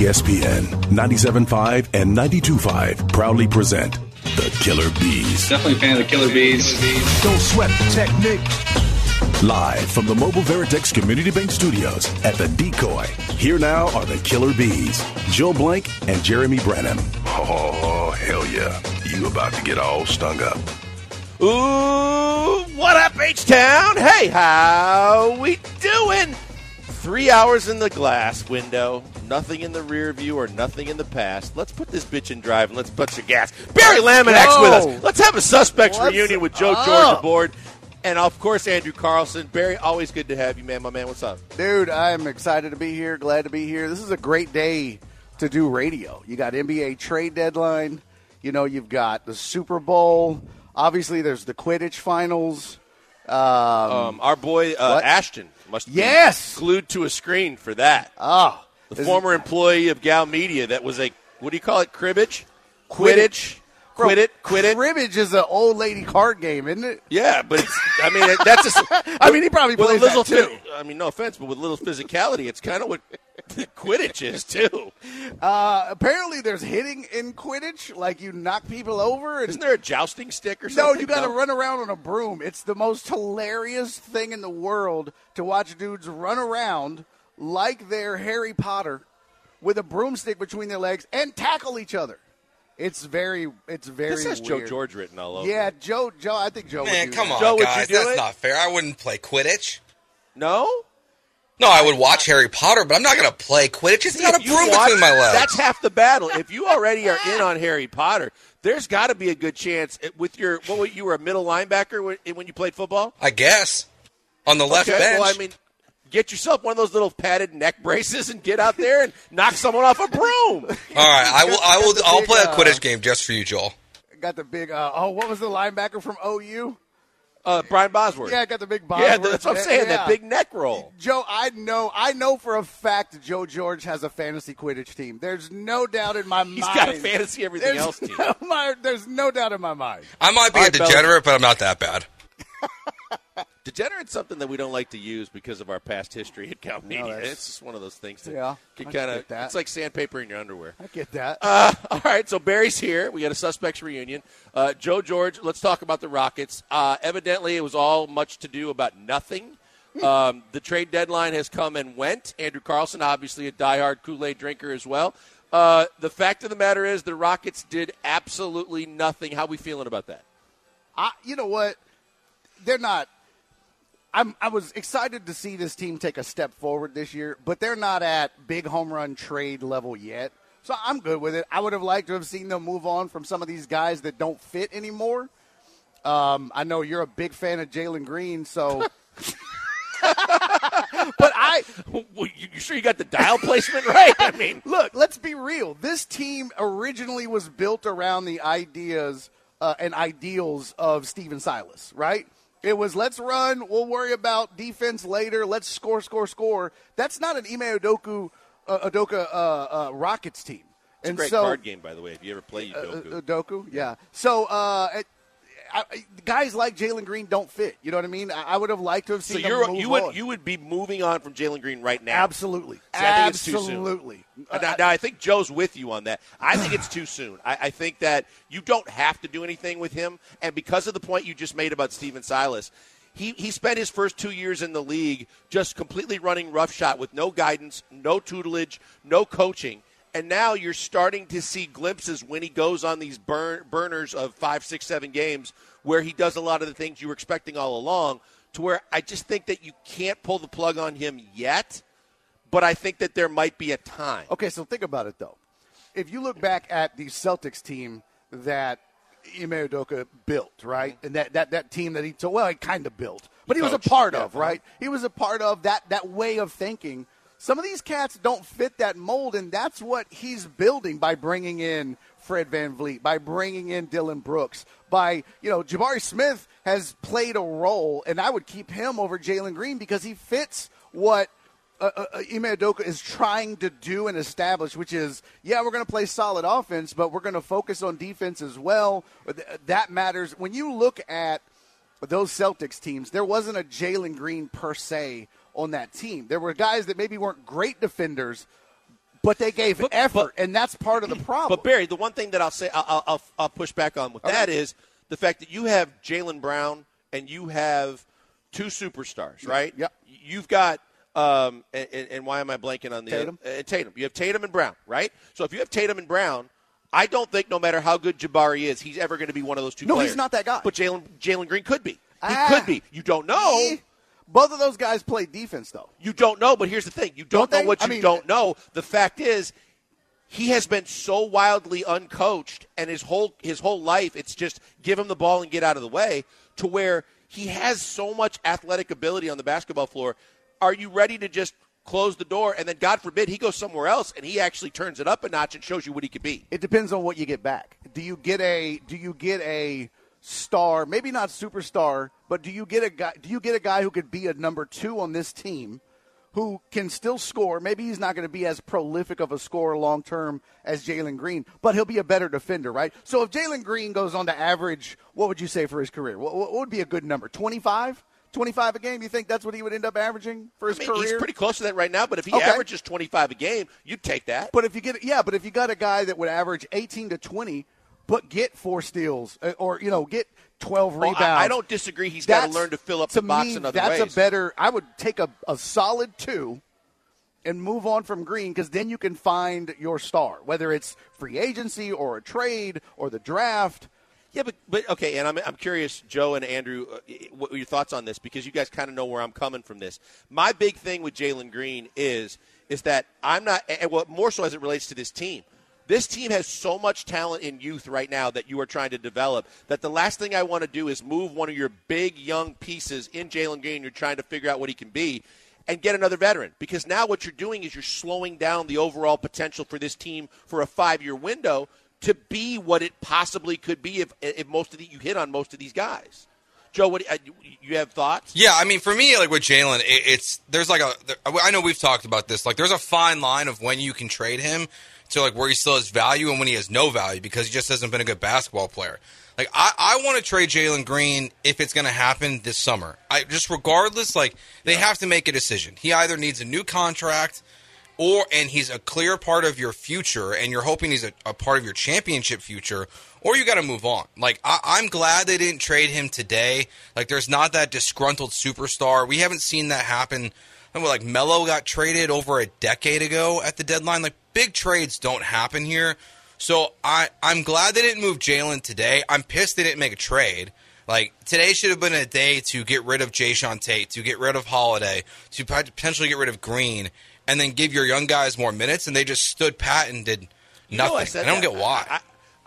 ESPN 97.5 and 92.5 proudly present the Killer B's. Definitely a fan of the Killer B's. Don't sweat the technique. Live from the Mobile Veritex Community Bank Studios at the Decoy. Here now are the Killer B's, Joe Blank and Jeremy Branham. Oh, hell yeah. You about to get all stung up. Ooh, what up, H-Town? Hey, how we doing? Three hours in the glass window, nothing in the rear view or nothing in the past. Let's put this bitch in drive and let's put your gas. Barry Laminack's with us. Let's have a suspects What's reunion with Joe up? George aboard. And of course, Andrew Carlson. Barry, always good to have you, man. My man, what's up? Dude, I'm excited to be here. Glad to be here. This is a great day to do radio. You got NBA trade deadline. You know, you've got the Super Bowl. Obviously, there's the Quidditch finals. Um, Um, our boy uh, Ashton must be Yes! glued to a screen for that. oh, The this is- former employee of Gow Media that was a, what do you call it, cribbage? Quidditch? Bro, Quit it, quit it. Cribbage is an old lady card game, isn't it? Yeah, but it's, I mean that's just. I mean, he probably plays little. that, too. I mean, no offense, but with little physicality, it's kind of what Quidditch is too. Uh, apparently, there's hitting in Quidditch, like you knock people over. And Isn't there a jousting stick or something? No, you got to run around on a broom. It's the most hilarious thing in the world to watch dudes run around like they're Harry Potter with a broomstick between their legs and tackle each other. It's very, it's very. This has Joe. George written all over. Yeah. Joe. Joe, I think Joe. Man, would do come that. on, Joe, guys. That's it? not fair. I wouldn't play Quidditch. No, No, I would watch Harry Potter, but I'm not going to play Quidditch. It's got a If you broom watch- between my legs. That's half the battle. If you already are in on Harry Potter, there's got to be a good chance with your. What were you were a middle linebacker when, when you played football? I guess. On the left okay, bench. well, I mean, get yourself one of those little padded neck braces and get out there and knock someone off a broom. All right, I will. I will. Got I'll big, play a uh, Quidditch game just for you, Joel. Got the big. Uh, oh, what was the linebacker from OU? Uh, Brian Bosworth. Yeah, I got the big. Yeah, that's what I'm saying. That big neck roll. Joe, I know, I know for a fact Joe George has a fantasy Quidditch team. There's no doubt in my He's mind. got a fantasy everything There's else team. no, my, there's no doubt in my mind. I might be All a right, fellas. degenerate, but I'm not that bad. Degenerate's something that we don't like to use because of our past history at Gow Media. that's- it's just one of those things that Yeah, can kind of it's like sandpaper in your underwear. I get that. Uh, all right, so Barry's here. We got a suspects reunion. Uh, Joe George, let's talk about the Rockets. Uh, evidently, it was all much to do about nothing. Um, the trade deadline has come and went. Andrew Carlson, obviously a diehard Kool Aid drinker as well. Uh, the fact of the matter is, the Rockets did absolutely nothing. How we feeling about that? I, you know what? They're not. I'm, I was excited to see this team take a step forward this year, but they're not at big home run trade level yet. So I'm good with it. I would have liked to have seen them move on from some of these guys that don't fit anymore. Um, I know you're a big fan of Jalen Green, so. but I Well, you, sure you got the dial placement right? I mean, look. Let's be real. This team originally was built around the ideas uh, and ideals of Stephen Silas, right? It was let's run. We'll worry about defense later. Let's score, score, score. That's not an Ime Udoku, uh, Udoka uh, uh, Rockets team. it's a great so, card game, by the way. If you ever play uh, Udoku. uh, Udoku, yeah. So uh, I, guys like Jalen Green don't fit. You know what I mean? I, I would have liked to have so seen you're move you would on. you would be moving on from Jalen Green right now. Absolutely. See, I think it's too soon. Absolutely. Uh, Now, now, I think Joe's with you on that. I think it's too soon. I, I think that you don't have to do anything with him. And because of the point you just made about Stephen Silas, he, he spent his first two years in the league just completely running roughshod with no guidance, no tutelage, no coaching. And now you're starting to see glimpses when he goes on these burn, burners of five, six, seven games where he does a lot of the things you were expecting all along. To where I just think that you can't pull the plug on him yet, but I think that there might be a time. Okay, so think about it though. If you look back at the Celtics team that Ime Udoka built, right, mm-hmm. and that, that, that team that he told, well, he kind of built, but he was a part yeah. of, right? He was a part of that that way of thinking. Some of these cats don't fit that mold, and that's what he's building by bringing in Fred VanVleet, by bringing in Dillon Brooks, by, you know, Jabari Smith has played a role, and I would keep him over Jalen Green because he fits what uh, uh, Ime Udoka is trying to do and establish, which is, yeah, we're going to play solid offense, but we're going to focus on defense as well. That matters. When you look at those Celtics teams, there wasn't a Jalen Green per se on that team. There were guys that maybe weren't great defenders, But they gave But- effort, but- and that's part of the problem. But Barry, the one thing that I'll say, I'll, I'll, I'll push back on with that is the fact that you have Jaylen Brown and you have two superstars, right? Yep. You've got, um, and, and- why am I blanking on the Tatum? Uh, Tatum. You have Tatum and Brown, right? So if you have Tatum and Brown, I don't think no matter how good Jabari is, he's ever going to be one of those two. No, he's not that guy. But Jalen Jalen Green could be. He Ah. could be. You don't know. Both of those guys play defense, though. You don't know, but here's the thing: you don't, Don't know what I you mean- don't know. The fact is, he has been so wildly uncoached, and his whole his whole life, it's just give him the ball and get out of the way. To where he has so much athletic ability on the basketball floor. Are you ready to just close the door and then, God forbid, he goes somewhere else and he actually turns it up a notch and shows you what he could be? It depends on what you get back. Do you get a do you get a star, maybe not superstar, but do you get a guy do you get a guy who could be a number 2 on this team who can still score? Maybe he's not going to be as prolific of a scorer long term as Jalen Green, but he'll be a better defender, right? So if Jalen Green goes on to average, what would you say for his career? What, what would be a good number? 25? 25 a game? You think that's what he would end up averaging for his I mean, career? he's pretty close to that right now, but if he Okay. averages 25 a game, you'd take that. But if you get yeah, but if you got a guy that would average 18 to 20 but get four steals uh, or you know, get 12 Oh, rebounds. I, I don't disagree. He's got to learn to fill up to the box me, in other that's ways. a better I would take a, a solid 2 and move on from Green because then you can find your star, whether it's free agency or a trade or the draft. Yeah, but but okay, and I'm I'm curious, Joe and Andrew, uh, what your thoughts on this because you guys kind of know where I'm coming from. This, my big thing with Jalen Green is is that I'm not, and well, more so as it relates to this team. This team has so much talent in youth right now that you are trying to develop that the last thing I want to do is move one of your big young pieces in Jalen Green. You're trying to figure out what he can be and get another veteran because now what you're doing is you're slowing down the overall potential for this team for a five year window to be what it possibly could be if, if most of the, you hit on most of these guys. Joe, what uh, you- have thoughts? Yeah, I mean, for me, like with Jalen, it, it's there's like a. I know we've talked about this. Like, there's a fine line of when you can trade him to like where he still has value and when he has no value because he just hasn't been a good basketball player. Like, I, I want to trade Jalen Green if it's going to happen this summer. I just regardless, like they have to make a decision. He either needs a new contract or and he's a clear part of your future and you're hoping he's a, a part of your championship future or you got to move on like I, i'm glad they didn't trade him today like there's not that disgruntled superstar we haven't seen that happen I mean, like Melo got traded over a decade ago at the deadline like big trades don't happen here so i i'm glad they didn't move jalen today i'm pissed they didn't make a trade like today should have been a day to get rid of Jae'Sean Tate, to get rid of Holiday, to potentially get rid of Green, and then give your young guys more minutes. And they just stood pat and did You know, nothing. I, I don't that. get why. I, I,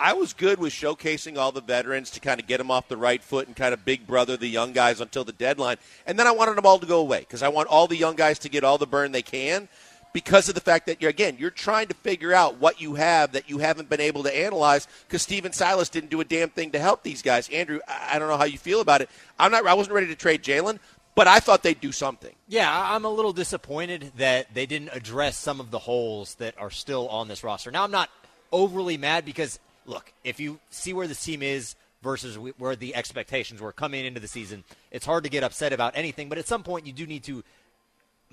I was good with showcasing all the veterans to kind of get them off the right foot and kind of big brother the young guys until the deadline. And then I wanted them all to go away because I want all the young guys to get all the burn they can because of the fact that, you're, again, you're trying to figure out what you have that you haven't been able to analyze because Stephen Silas didn't do a damn thing to help these guys. Andrew, I don't know how you feel about it. I'm not. I wasn't ready to trade Jalen, but I thought they'd do something. Yeah, I'm a little disappointed that they didn't address some of the holes that are still on this roster. Now, I'm not overly mad because, look, if you see where this team is versus where the expectations were coming into the season, it's hard to get upset about anything, but at some point you do need to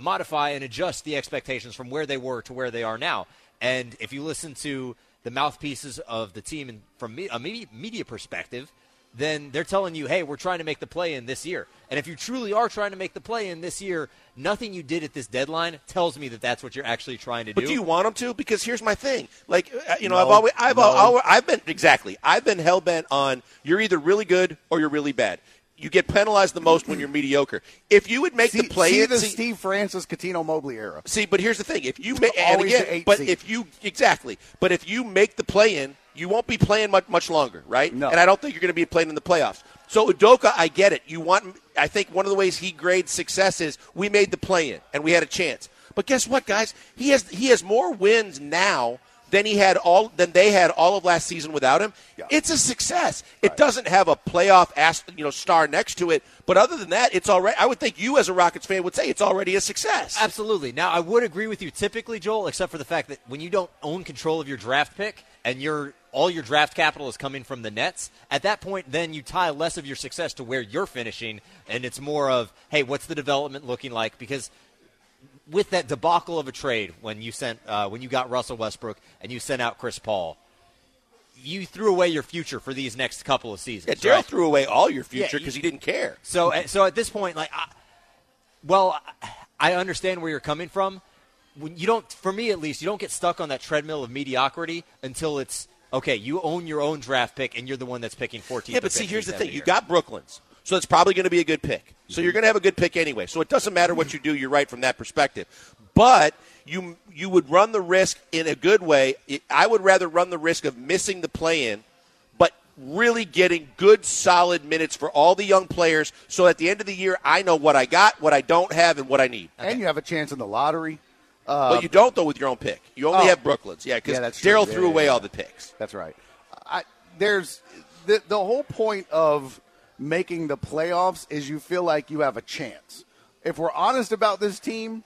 modify and adjust the expectations from where they were to where they are now. And if you listen to the mouthpieces of the team and from me- a media, media perspective, then they're telling you, hey, we're trying to make the play in this year. And if you truly are trying to make the play in this year, nothing you did at this deadline tells me that that's what you're actually trying to do. But do. do you want them to? Because here's my thing. Like uh, you know, No. I've always, I've, No. al- I've been exactly. I've been hell bent on you're either really good or you're really bad. You get penalized the most when you're mediocre. If you would make See, the play, see in- the see- Steve Francis, Cuttino Mobley era. See, but here's the thing: if you make, and again, the but seed. if you exactly, but if you make the play in, you won't be playing much much longer, right? No. And I don't think you're going to be playing in the playoffs. So Udoka, I get it. You want? I think one of the ways he grades success is we made the play in and we had a chance. But guess what, guys? He has he has more wins now than he had all than they had all of last season without him. Yeah. It's a success. It doesn't have a playoff you know star next to it, but other than that, it's already. I would think you as a Rockets fan would say it's already a success. Absolutely. Now, I would agree with you typically, Joel, except for the fact that when you don't own control of your draft pick and your all your draft capital is coming from the Nets, at that point, then you tie less of your success to where you're finishing, and it's more of, hey, what's the development looking like? Because with that debacle of a trade when you sent uh, when you got Russell Westbrook and you sent out Chris Paul, you threw away your future for these next couple of seasons. Yeah, Daryl right? threw away all your future because you- he didn't care. So, uh, so at this point, like, I, well, I understand where you're coming from. When you don't, for me at least, you don't get stuck on that treadmill of mediocrity until it's okay. You own your own draft pick, and you're the one that's picking 14. Yeah, but see, here's the thing: you got Brooklyn's, so it's probably going to be a good pick. So you're mhm. going to have a good pick anyway. So it doesn't matter what you do; you're right from that perspective. But you you would run the risk in a good way. I would rather run the risk of missing the play-in, but really getting good, solid minutes for all the young players. So at the end of the year, I know what I got, what I don't have, and what I need. And you have a chance in the lottery. but you don't though with your own pick. You only oh. have Brooklyn's, yeah, because Yeah. Daryl Yeah, threw yeah, away all the picks. That's right. I, there's the the whole point of making the playoffs is you feel like you have a chance. If we're honest about this team,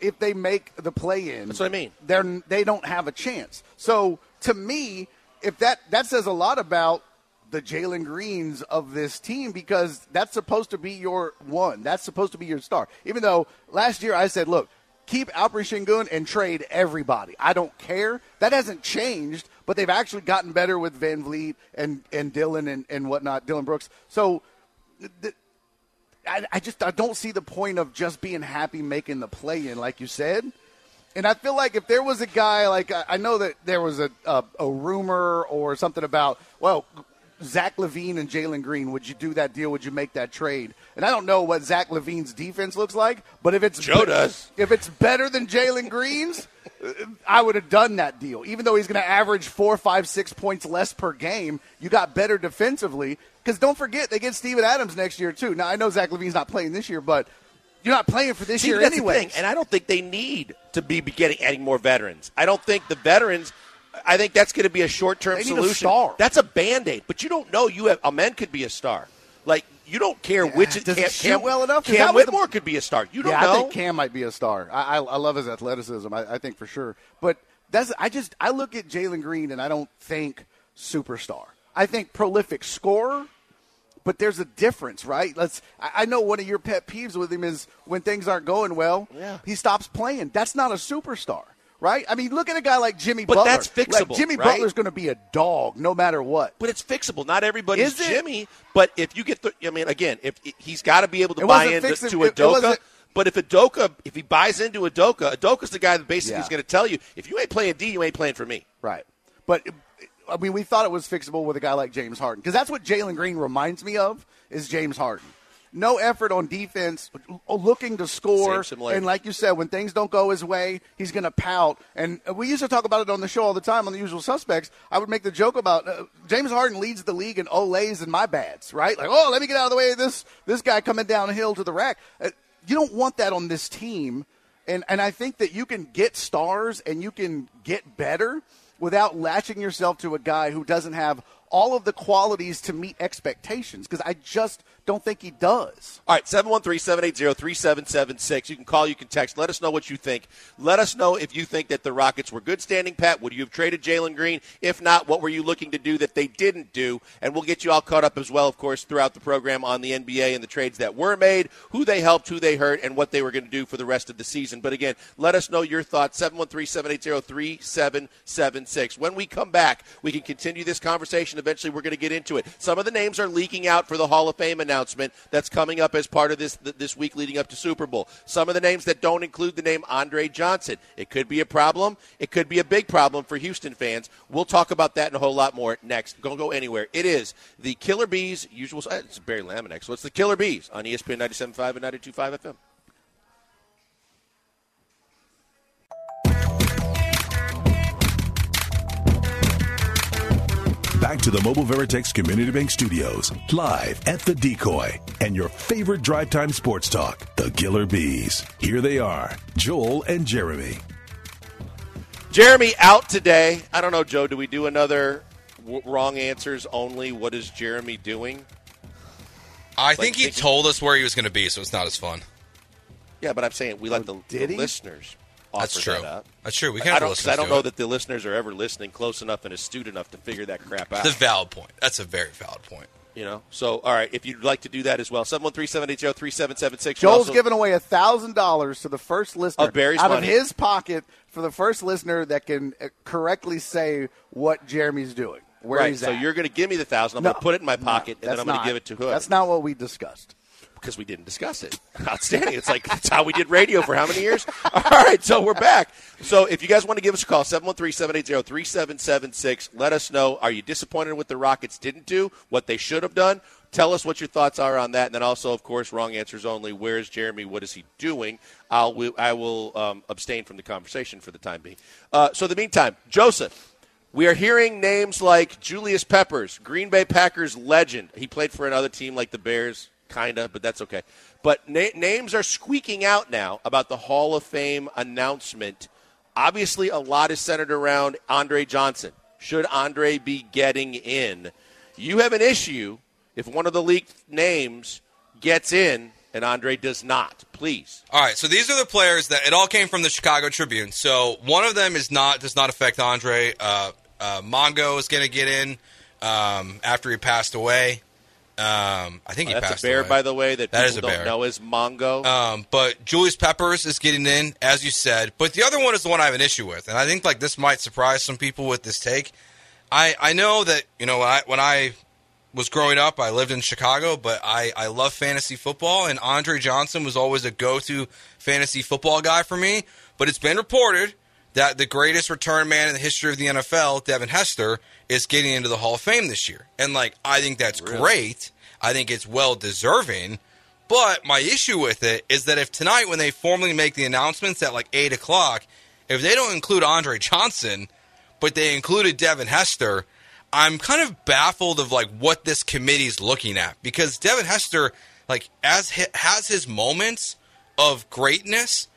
if they make the play in, That's what I mean. They're they don't have a chance. So to me, if that that says a lot about the Jalen Greens of this team because that's supposed to be your one. That's supposed to be your star. Even though last year I said, look, keep Alperen Şengün and trade everybody. I don't care. That hasn't changed, but they've actually gotten better with VanVleet and, and Dillon and, and whatnot, Dillon Brooks. So th- I, I just I don't see the point of just being happy making the play in, like you said. And I feel like if there was a guy like I, I know that there was a, a a rumor or something about well Zach LaVine and Jalen Green, would you do that deal? Would you make that trade? And I don't know what Zach LaVine's defense looks like, but if it's Joe does. if it's better than Jalen Green's, I would have done that deal. Even though he's going to average four, five, six points less per game, you got better defensively. Because don't forget, they get Steven Adams next year too. Now I know Zach LaVine's not playing this year, but you're not playing for this See, year anyway. and I don't think they need to be getting adding more veterans. I don't think the veterans. I think that's going to be a short term a solution. star. That's a band aid, but you don't know. You have a man could be a star. Like you don't care which does Cam, shoot Cam- well enough? Cam Whitmore could be a star. You don't yeah, know. I think Cam might be a star. I, I, I love his athleticism. I, I think for sure. But that's I just I look at Jalen Green and I don't think superstar. I think prolific scorer. But there's a difference, right? Let's. I I know one of your pet peeves with him is when things aren't going well, Yeah. he stops playing. That's not a superstar, right? I mean, look at a guy like Jimmy But Butler. that's fixable, Like, Jimmy right? Butler's going to be a dog no matter what. but it's fixable. Not everybody's Is? Jimmy. But if you get the, I mean, again, if he's got to be able to It buy into fixing- to it- it Adoka. wasn't- But if Adoka, if he buys into Adoka, Adoka's the guy that basically Yeah. is going to tell you, if you ain't playing D, you ain't playing for me. Right. But I mean, we thought it was fixable with a guy like James Harden because that's what Jalen Green reminds me of is James Harden. No effort on defense, looking to score, and like you said, when things don't go his way, he's going to pout. And we used to talk about it on the show all the time on the Usual Suspects. I would make the joke about uh, James Harden leads the league in olays and my bads, right? Like, oh, let me get out of the way of this this guy coming downhill to the rack. Uh, you don't want that on this team. And and I think that you can get stars and you can get better without latching yourself to a guy who doesn't have all of the qualities to meet expectations because I just don't think he does. All right, 713-780-3776. You can call, you can text. Let us know what you think. Let us know if you think that the Rockets were good standing pat. Would you have traded Jalen Green? If not, what were you looking to do that they didn't do? And we'll get you all caught up as well, of course, throughout the program on the NBA and the trades that were made, who they helped, who they hurt, and what they were going to do for the rest of the season. But again, let us know your thoughts. 713-780-3776. When we come back, we can continue this conversation. Eventually, we're going to get into it. Some of the names are leaking out for the Hall of Fame that's coming up as part of this this week leading up to Super Bowl. Some of the names that don't include the name Andre Johnson. It could be a problem. It could be a big problem for Houston fans. We'll talk about that and a whole lot more next. Don't go anywhere. It is the Killer B's usual. uh, It's Barry Laminack, so the Killer B's on ESPN 97.5 and 92.5 FM. Back to the Mobile Veritex Community Bank Studios, live at the Decoy, and your favorite drive time sports talk, the Killer B's. Here they are, Joel and Jeremy. Jeremy out today. I don't know, Joe. Do we do another w- wrong answers only? What is Jeremy doing? I think he thinking- told us where he was going to be, so it's not as fun. Yeah, but I'm saying we let oh, the, did the listeners. That's offer true. That up. That's true. We I can have don't, the 'cause I don't do know it. that the listeners are ever listening close enough and astute enough to figure that crap out. That's a valid point. That's a very valid point. You know, so all right. If you'd like to do that as well, seven one three seven eight zero three seven seven six. Joel's giving away a thousand dollars to the first listener Of Barry's out money. of his pocket for the first listener that can uh, correctly say what Jeremy's doing, where right. he's So at. you're going to give me the thousand. I'm No. going to put it in my No, pocket, and then I'm going to give it to whoever. That's not what we discussed. Because we didn't discuss it. Outstanding. It's like that's how we did radio for how many years? All right, so we're back. So if you guys want to give us a call, 713-780-3776, let us know. Are you disappointed with the Rockets didn't do what they should have done? Tell us what your thoughts are on that. And then also, of course, wrong answers only. Where's Jeremy? What is he doing? I'll, I will um, abstain from the conversation for the time being. Uh, so in the meantime, Joseph, we are hearing names like Julius Peppers, Green Bay Packers legend. He played for another team like the Bears, kind of, but that's okay. But na- names are squeaking out now about the Hall of Fame announcement. Obviously, a lot is centered around Andre Johnson. Should Andre be getting in? You have an issue if one of the leaked names gets in and Andre does not. Please. All right, so these are the players that it all came from the Chicago Tribune. So one of them is not does not affect Andre. Uh, uh, Mongo is going to get in um, after he passed away. Um, I think he That's passed a bear, away. by the way, that, That people is a don't bear. know is Mongo. Um, but Julius Peppers is getting in, as you said. But the other one is the one I have an issue with, and I think like this might surprise some people with this take. I I know that you know when I when I was growing up, I lived in Chicago, but I I love fantasy football, and Andre Johnson was always a go to fantasy football guy for me. But it's been reported that the greatest return man in the history of the NFL, Devin Hester, is getting into the Hall of Fame this year. And like I think that's great. I think it's well deserving. But my issue with it is that if tonight, when they formally make the announcements at like eight o'clock, if they don't include Andre Johnson, but they included Devin Hester, I'm kind of baffled of like what this committee's looking at because Devin Hester like as has his moments of greatness,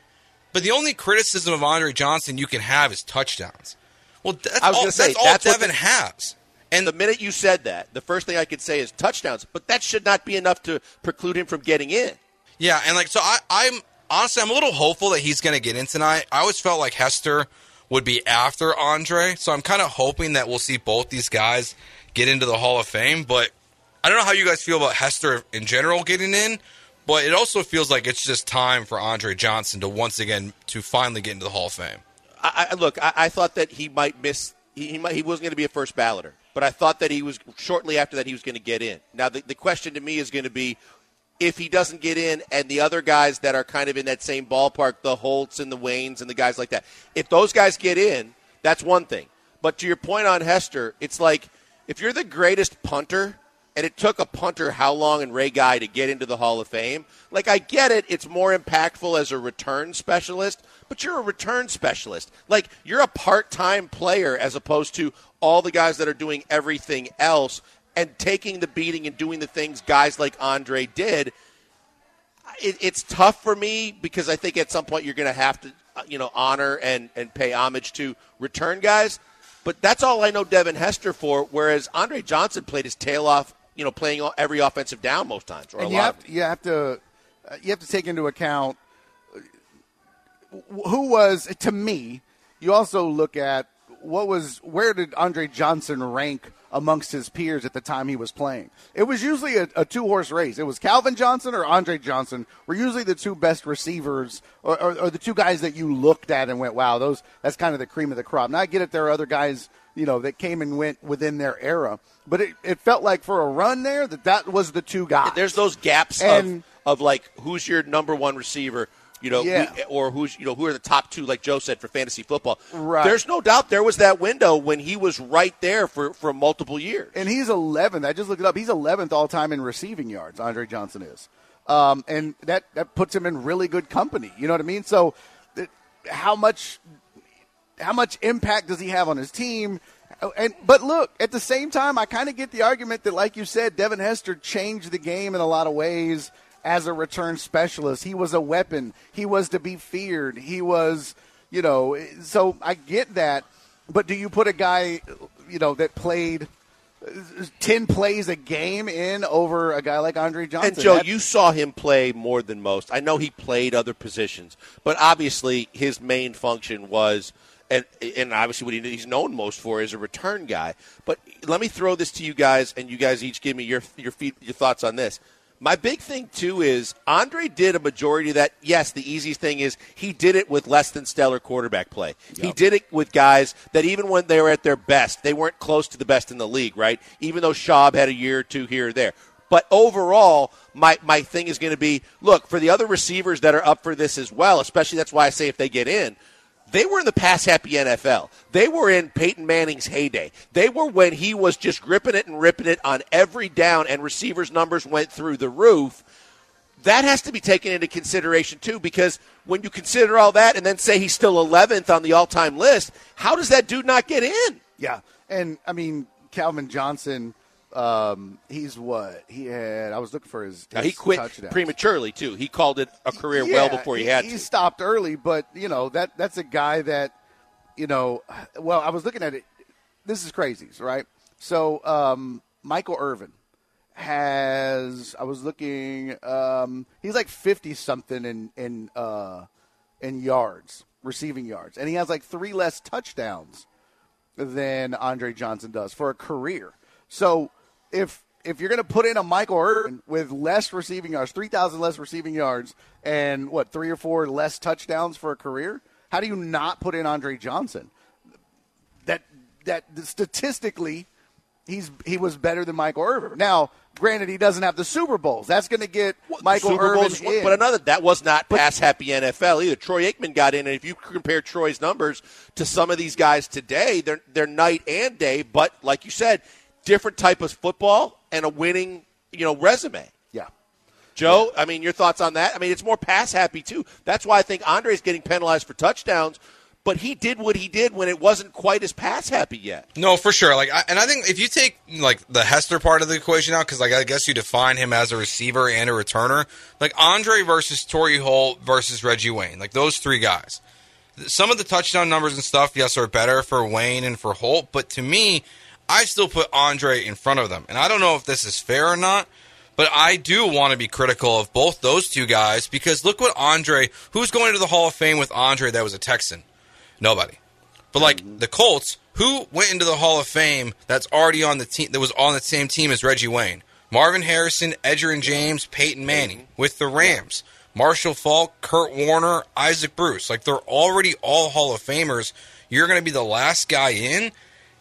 but the only criticism of Andre Johnson you can have is touchdowns. Well, that's I was all, gonna say, that's all that's Devin the- has. And the minute you said that, the first thing I could say is touchdowns, but that should not be enough to preclude him from getting in. Yeah, and like so, I, I'm honestly I'm a little hopeful that he's going to get in tonight. I always felt like Hester would be after Andre, so I'm kind of hoping that we'll see both these guys get into the Hall of Fame. But I don't know how you guys feel about Hester in general getting in, but it also feels like it's just time for Andre Johnson to once again to finally get into the Hall of Fame. I, I look, I, I thought that he might miss. He, he, might, he wasn't going to be a first balloter, but I thought that he was shortly after that he was going to get in. Now the, the question to me is going to be if he doesn't get in, and the other guys that are kind of in that same ballpark, the Holts and the Waynes and the guys like that, if those guys get in, that's one thing. But to your point on Hester, it's like if you're the greatest punter and it took a punter how long and Ray Guy to get into the Hall of Fame. Like I get it, it's more impactful as a return specialist, but you're a return specialist. Like you're a part-time player as opposed to all the guys that are doing everything else and taking the beating and doing the things guys like Andre did. It, it's tough for me because I think at some point you're going to have to, uh, you know, honor and and pay homage to return guys. But that's all I know Devin Hester for. Whereas Andre Johnson played his tail off, you know, playing every offensive down most times, or a and you lot. have, of you have to uh, you have to take into account uh, who was to me. You also look at what was where did Andre Johnson rank amongst his peers at the time he was playing. It was usually a, a two horse race. It was Calvin Johnson or Andre Johnson were usually the two best receivers or, or, or the two guys that you looked at and went, wow, those that's kind of the cream of the crop. Now I get it, there are other guys you know that came and went within their era, but it, it felt like for a run there that that was the two guys. There's those gaps And- of, of like who's your number one receiver, you know, Yeah. or who's you know who are the top two, like Joe said for fantasy football. Right. There's no doubt there was that window when he was right there for for multiple years. and he's 11th. I just looked it up. He's 11th all time in receiving yards. Andre Johnson is, um, and that that puts him in really good company. You know what I mean? So, th- how much how much impact does he have on his team? Oh, and but look, at the same time, I kind of get the argument that, like you said, Devin Hester changed the game in a lot of ways as a return specialist. He was a weapon. He was to be feared. He was, you know, so I get that. But do you put a guy, you know, that played ten plays a game in over a guy like Andre Johnson? And Joe, That- you saw him play more than most. I know he played other positions, but obviously his main function was and and obviously what he's known most for is a return guy. But let me throw this to you guys, and you guys each give me your your, feet, your thoughts on this. My big thing too is Andre did a majority of that. Yes, the easiest thing is he did it with less than stellar quarterback play. Yep. He did it with guys that even when they were at their best, they weren't close to the best in the league, right? Even though Schaub had a year or two here or there. But overall, my, my thing is going to be look, for the other receivers that are up for this as well, especially that's why I say if they get in, they were in the pass happy NFL. They were in Peyton Manning's heyday. They were when he was just gripping it and ripping it on every down, and receivers' numbers went through the roof. That has to be taken into consideration, too, because when you consider all that and then say he's still 11th on the all time list, how does that dude not get in? Yeah. And, I mean, Calvin Johnson um, he's what he had. I was looking for his. his he quit touchdowns. prematurely too. He called it a career yeah, well before he, he had. He to. stopped early, but you know that that's a guy that, you know, well, I was looking at it. This is crazy, right? So um, Michael Irvin has. I was looking. Um, he's like fifty something in in uh, in yards, receiving yards, and he has like three less touchdowns than Andre Johnson does for a career. So if if you're going to put in a Michael Irvin with less receiving yards, 3,000 less receiving yards, and what, three or four less touchdowns for a career, how do you not put in Andre Johnson? That that statistically, he's he was better than Michael Irvin. Now, granted, he doesn't have the Super Bowls. That's going to get Michael Super Irvin Bowls, in. But another, that was not pass happy NFL either. Troy Aikman got in, and if you compare Troy's numbers to some of these guys today, they're they're night and day. But like you said different type of football and a winning, you know, resume. Yeah. Joe, I mean, your thoughts on that? I mean, it's more pass happy too. That's why I think Andre's getting penalized for touchdowns, but he did what he did when it wasn't quite as pass happy yet. No, for sure. Like, I, and I think if you take like the Hester part of the equation out, because like I guess you define him as a receiver and a returner, like Andre versus Torry Holt versus Reggie Wayne, like those three guys. Some of the touchdown numbers and stuff, yes, are better for Wayne and for Holt, but to me I still put Andre in front of them. And I don't know if this is fair or not, but I do want to be critical of both those two guys because look what Andre, who's going to the Hall of Fame with Andre that was a Texan? Nobody. But like mm-hmm. the Colts, who went into the Hall of Fame that's already on the team that was on the same team as Reggie Wayne? Marvin Harrison, Edgerrin James, Peyton Manning mm-hmm. with the Rams. Marshall Faulk, Kurt Warner, Isaac Bruce. Like they're already all Hall of Famers. You're going to be the last guy in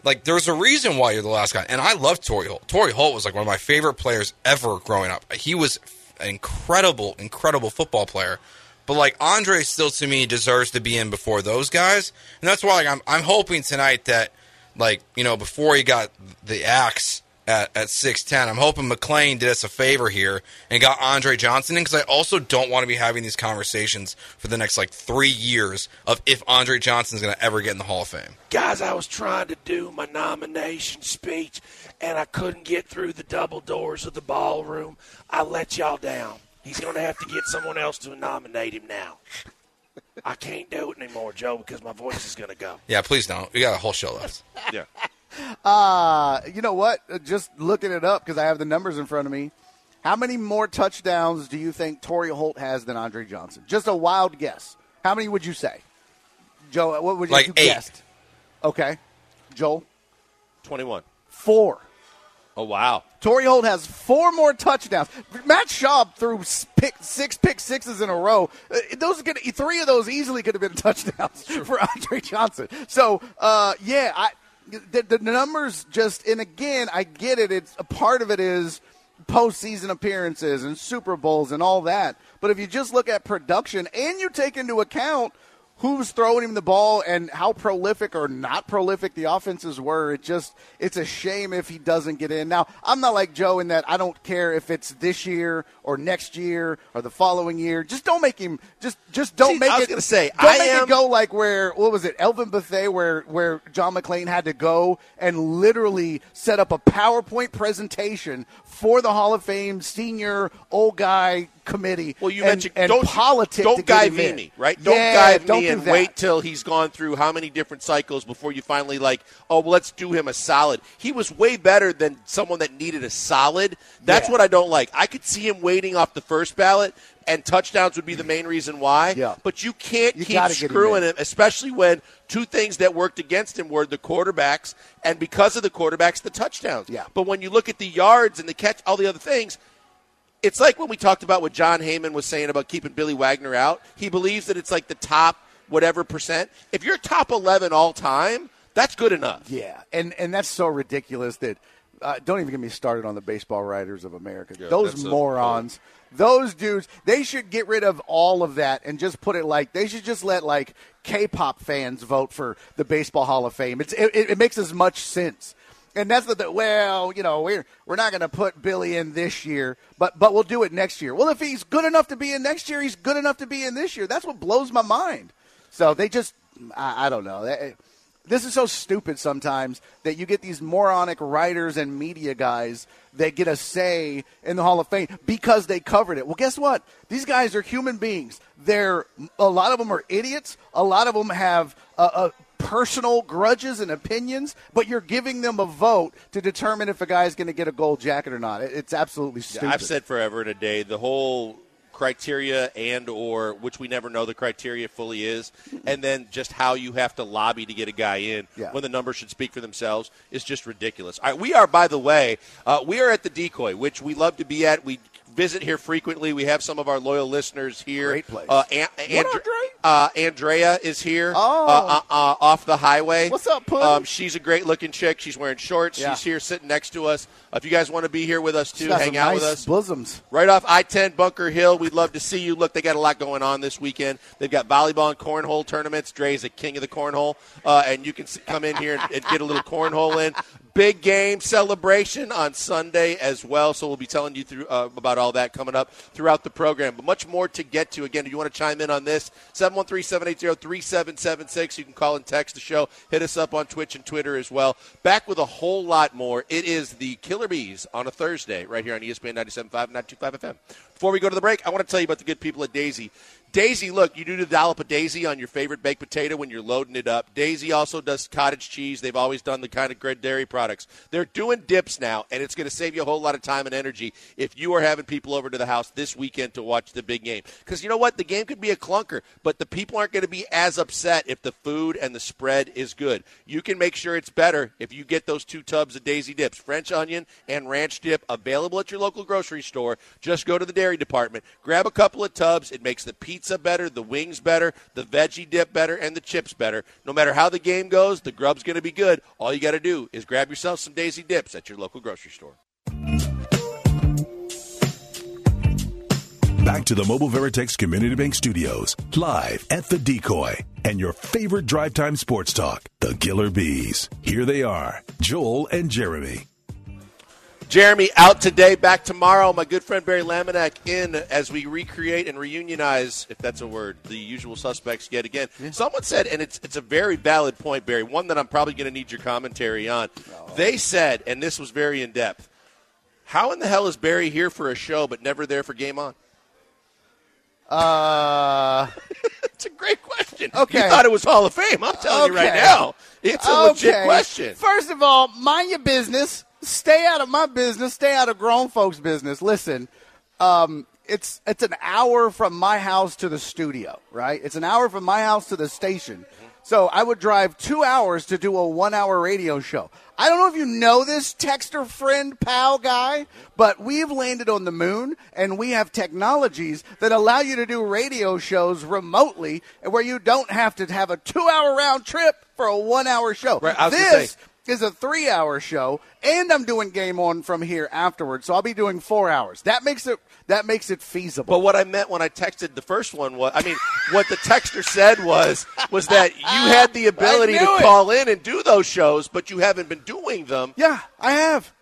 like there's a reason why you're the last guy. And I love Torry Holt. Torry Holt was like one of my favorite players ever growing up. He was an incredible, incredible football player. But like Andre still to me deserves to be in before those guys. And that's why like, I'm I'm hoping tonight that like, you know, before he got the axe at, at 6'10. I'm hoping McClain did us a favor here and got Andre Johnson in because I also don't want to be having these conversations for the next like three years of if Andre Johnson's going to ever get in the Hall of Fame. Guys, I was trying to do my nomination speech and I couldn't get through the double doors of the ballroom. I let y'all down. He's going to have to get someone else to nominate him now. I can't do it anymore, Joe, because my voice is going to go. Yeah, please don't. We got a whole show left. yeah. Uh, you know what? Just looking it up because I have the numbers in front of me. How many more touchdowns do you think Torry Holt has than Andre Johnson? Just a wild guess. How many would you say? Joe, what would you, like you guessed? Okay. Joel? 21. Four. Oh, wow. Torry Holt has four more touchdowns. Matt Schaub threw pick, six pick sixes in a row. Uh, those could, three of those easily could have been touchdowns for Andre Johnson. So, uh, yeah, I – the, the numbers just, and again, I get it. It's a part of it is postseason appearances and Super Bowls and all that. But if you just look at production and you take into account who's throwing him the ball and how prolific or not prolific the offenses were. It just it's a shame if he doesn't get in. Now, I'm not like Joe in that I don't care if it's this year or next year or the following year. Just don't make him just just don't See, make I was it gonna say, don't I make am, it go like where what was it? Elvin Bethea where where John McClain had to go and literally set up a PowerPoint presentation for the Hall of Fame senior old guy committee. Well, you and, mentioned and don't politics. Don't guy me right? Don't Yeah, guy me do and that. wait till he's gone through how many different cycles before you finally like, oh, well, let's do him a solid. He was way better than someone that needed a solid. That's Yeah. what I don't like. I could see him waiting off the first ballot. And touchdowns would be the main reason why. Yeah. But you can't You keep gotta him screwing him, especially when two things that worked against him were the quarterbacks, and because of the quarterbacks, the touchdowns. Yeah. But when you look at the yards and the catch, all the other things, it's like when we talked about what Jon Heyman was saying about keeping Billy Wagner out. He believes that it's like the top whatever percent. If you're top 11 all time, that's good enough. Yeah, and and that's so ridiculous that uh, don't even get me started on the baseball writers of America. Those that's a- morons, those dudes, they should get rid of all of that and just put it like they should just let like K-pop fans vote for the Baseball Hall of Fame. It's it, it makes as much sense. And that's the, the well, you know, we're we're not going to put Billy in this year, but but we'll do it next year. Well, if he's good enough to be in next year, he's good enough to be in this year. That's what blows my mind. So they just, I, I don't know. This is so stupid sometimes that you get these moronic writers and media guys that get a say in the Hall of Fame because they covered it. Well, guess what? These guys are human beings. They're a lot of them are idiots. A lot of them have uh, uh, personal grudges and opinions, but you're giving them a vote to determine if a guy is going to get a gold jacket or not. It- It's absolutely stupid. I've said forever and a day the whole criteria and or which we never know the criteria fully is and then just how you have to lobby to get a guy in Yeah. when the numbers should speak for themselves is just ridiculous all right we are by the way uh, we are at the decoy which we love to be at we visit here frequently we have some of our loyal listeners here Great place. uh, An- Andre- Andre? uh, andrea is here Oh. uh, uh, uh, off the highway What's up, Puddin'? um, she's a great looking chick she's wearing shorts Yeah. she's here sitting next to us if you guys want to be here with us too hang out nice with us bosoms. Right off I 10 Bunker Hill. We'd love to see you. Look, they got a lot going on this weekend. They've got volleyball and cornhole tournaments. Dre's a king of the cornhole. Uh, and you can come in here and, and get a little cornhole in. Big game celebration on Sunday as well. So we'll be telling you through, uh, about all that coming up throughout the program. But much more to get to. Again, if you want to chime in on this, 713 780 3776. You can call and text the show. Hit us up on Twitch and Twitter as well. Back with a whole lot more. It is the Killer B's on a Thursday right here on ESPN 97.5 and 925 FM. Before we go to the break, I want to tell you about the good people at Daisy. Daisy, look, you do the dollop of Daisy on your favorite baked potato when you're loading it up. Daisy also does cottage cheese. They've always done the kind of great dairy products. They're doing dips now, and it's going to save you a whole lot of time and energy if you are having people over to the house this weekend to watch the big game. Because you know what? The game could be a clunker, but the people aren't going to be as upset if the food and the spread is good. You can make sure it's better if you get those two tubs of Daisy dips, French onion and ranch dip, available at your local grocery store. Just go to the dairy department, grab a couple of tubs. It makes the pizza better, the wings better, the veggie dip better, and the chips better. No matter how the game goes, the grub's going to be good. All you got to do is grab yourself some Daisy dips at your local grocery store. Back to the Mobile Veritex Community Bank Studios, live at the Decoy, and your favorite drive time sports talk, the Killer B's. Here they are, Joel and Jeremy. Jeremy out today, back tomorrow. My good friend Barry Laminack in as we recreate and reunionize, if that's a word, the usual suspects yet again. Someone said, and it's it's a very valid point, Barry. One that I'm probably going to need your commentary on. They said, and this was very in depth. How in the hell is Barry here for a show but never there for Game On? Uh, It's a great question. Okay. You thought it was Hall of Fame. I'm telling you right now. It's a legit question. First of all, mind your business. Stay out of my business. Stay out of grown folks' business. Listen, um, it's it's an hour from my house to the studio, right? It's an hour from my house to the station. So I would drive two hours to do a one-hour radio show. I don't know if you know this texter friend pal guy, but we've landed on the moon and we have technologies that allow you to do radio shows remotely where you don't have to have a two-hour round trip for a one-hour show. Right, I was gonna this say- is a three hour show and i'm doing game on from here afterwards so i'll be doing four hours that makes it that makes it feasible But what I meant when I texted the first one was, I mean, what the texter said was, was that you had the ability to it. call in and do those shows, but you haven't been doing them. yeah i have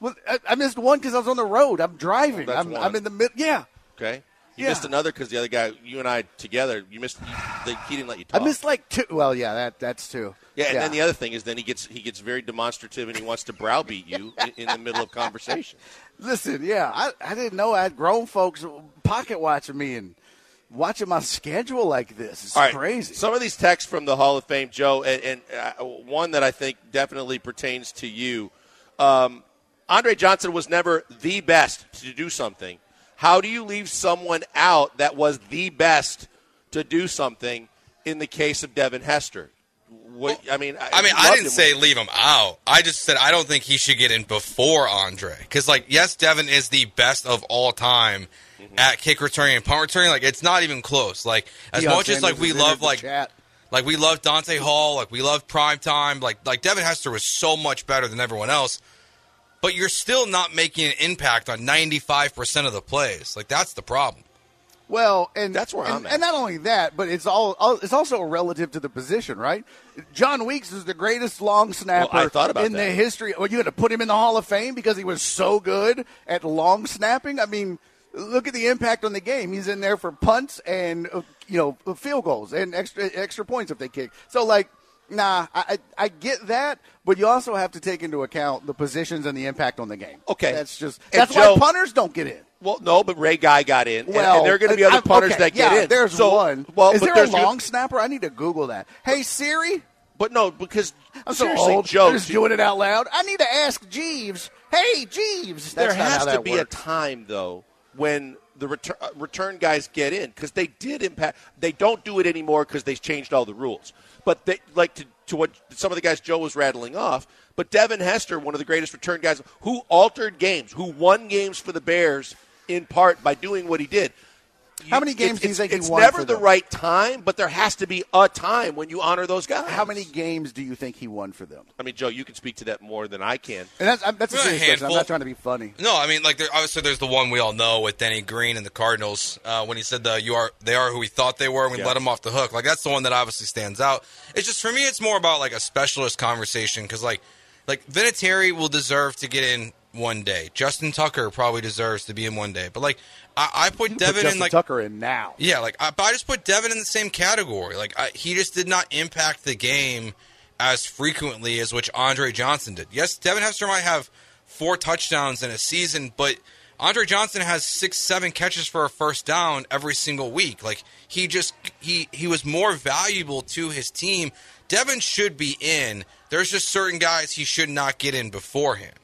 well, I, I missed one because i was on the road i'm driving oh, that's I'm. I'm in the mid yeah Okay. You Yeah. missed another because the other guy, you and I together, you missed. The, he didn't let you talk. I missed like two. Well, yeah, that that's two. Yeah, and then the other thing is, then he gets he gets very demonstrative and he wants to browbeat you in, in the middle of conversation. Listen, yeah, I, I didn't know I had grown folks pocket watching me and watching my schedule like this. It's right, crazy. Some of these texts from the Hall of Fame, Joe, and, and uh, one that I think definitely pertains to you. Um, Andre Johnson was never the best to do something. How do you leave someone out that was the best to do something in the case of Devin Hester? What, I mean, I mean, I didn't him. say leave him out. I just said I don't think he should get in before Andre. Because, like, yes, Devin is the best of all time Mm-hmm. at kick returning and punt returning. Like, it's not even close. Like, as Deion much as like we love like chat. like we love Dante Hall, like we love prime time, like like Devin Hester was so much better than everyone else. But you're still not making an impact on 95% of the plays. Like that's the problem. Well, and That's where and, I'm at. And not only that, but it's all, all it's also relative to the position, right? Jon Weeks is the greatest long snapper Well, I thought about in that. the history. Well, you had to put him in the Hall of Fame because he was so good at long snapping. I mean, look at the impact on the game. He's in there for punts and uh, you know field goals and extra extra points if they kick. So like. Nah, I, I get that, but you also have to take into account the positions and the impact on the game. Okay. that's just that's why punters don't get in. Well, no, but Ray Guy got in, and- Well, and, there are going to be other punters okay, that get yeah, in. There's So- one. Well, is but there a long snapper? I need to Google that. Hey Siri, But no, because I'm so old. Joe, I'm just doing it out loud. I need to ask Jeeves. Hey Jeeves, there That's not has to be works. a time though when the return, uh, return guys get in because they did impact. They don't do it anymore because they changed all the rules. But they like to to what some of the guys Joe was rattling off. But Devin Hester, one of the greatest return guys, who altered games, who won games for the Bears in part by doing what he did. How many games it's, do you it's- think he it's won never for the them? right time, but there has to be a time when you honor those guys. How many games do you think he won for them? I mean, Joe, you can speak to that more than I can. And that's I'm- that's a A serious question. I'm not trying to be funny. No, I mean like there, obviously there's the one we all know with Denny Green and the Cardinals uh, when he said the you are they are who we thought they were and we Yeah. let them off the hook. Like that's the one that obviously stands out. It's just for me it's more about like a specialist conversation because like like Vinatieri will deserve to get in one day. Justin Tucker probably deserves to be in one day. But like I, I put Put Devin Justin in like Tucker in now. yeah, like I, but I just put Devin in the same category. Like I, he just did not impact the game as frequently as which Andre Johnson did. Yes, Devin Hester might have four touchdowns in a season, but Andre Johnson has six, seven catches for a first down every single week. Like he just he he was more valuable to his team. Devin should be in. There's just certain guys he should not get in beforehand.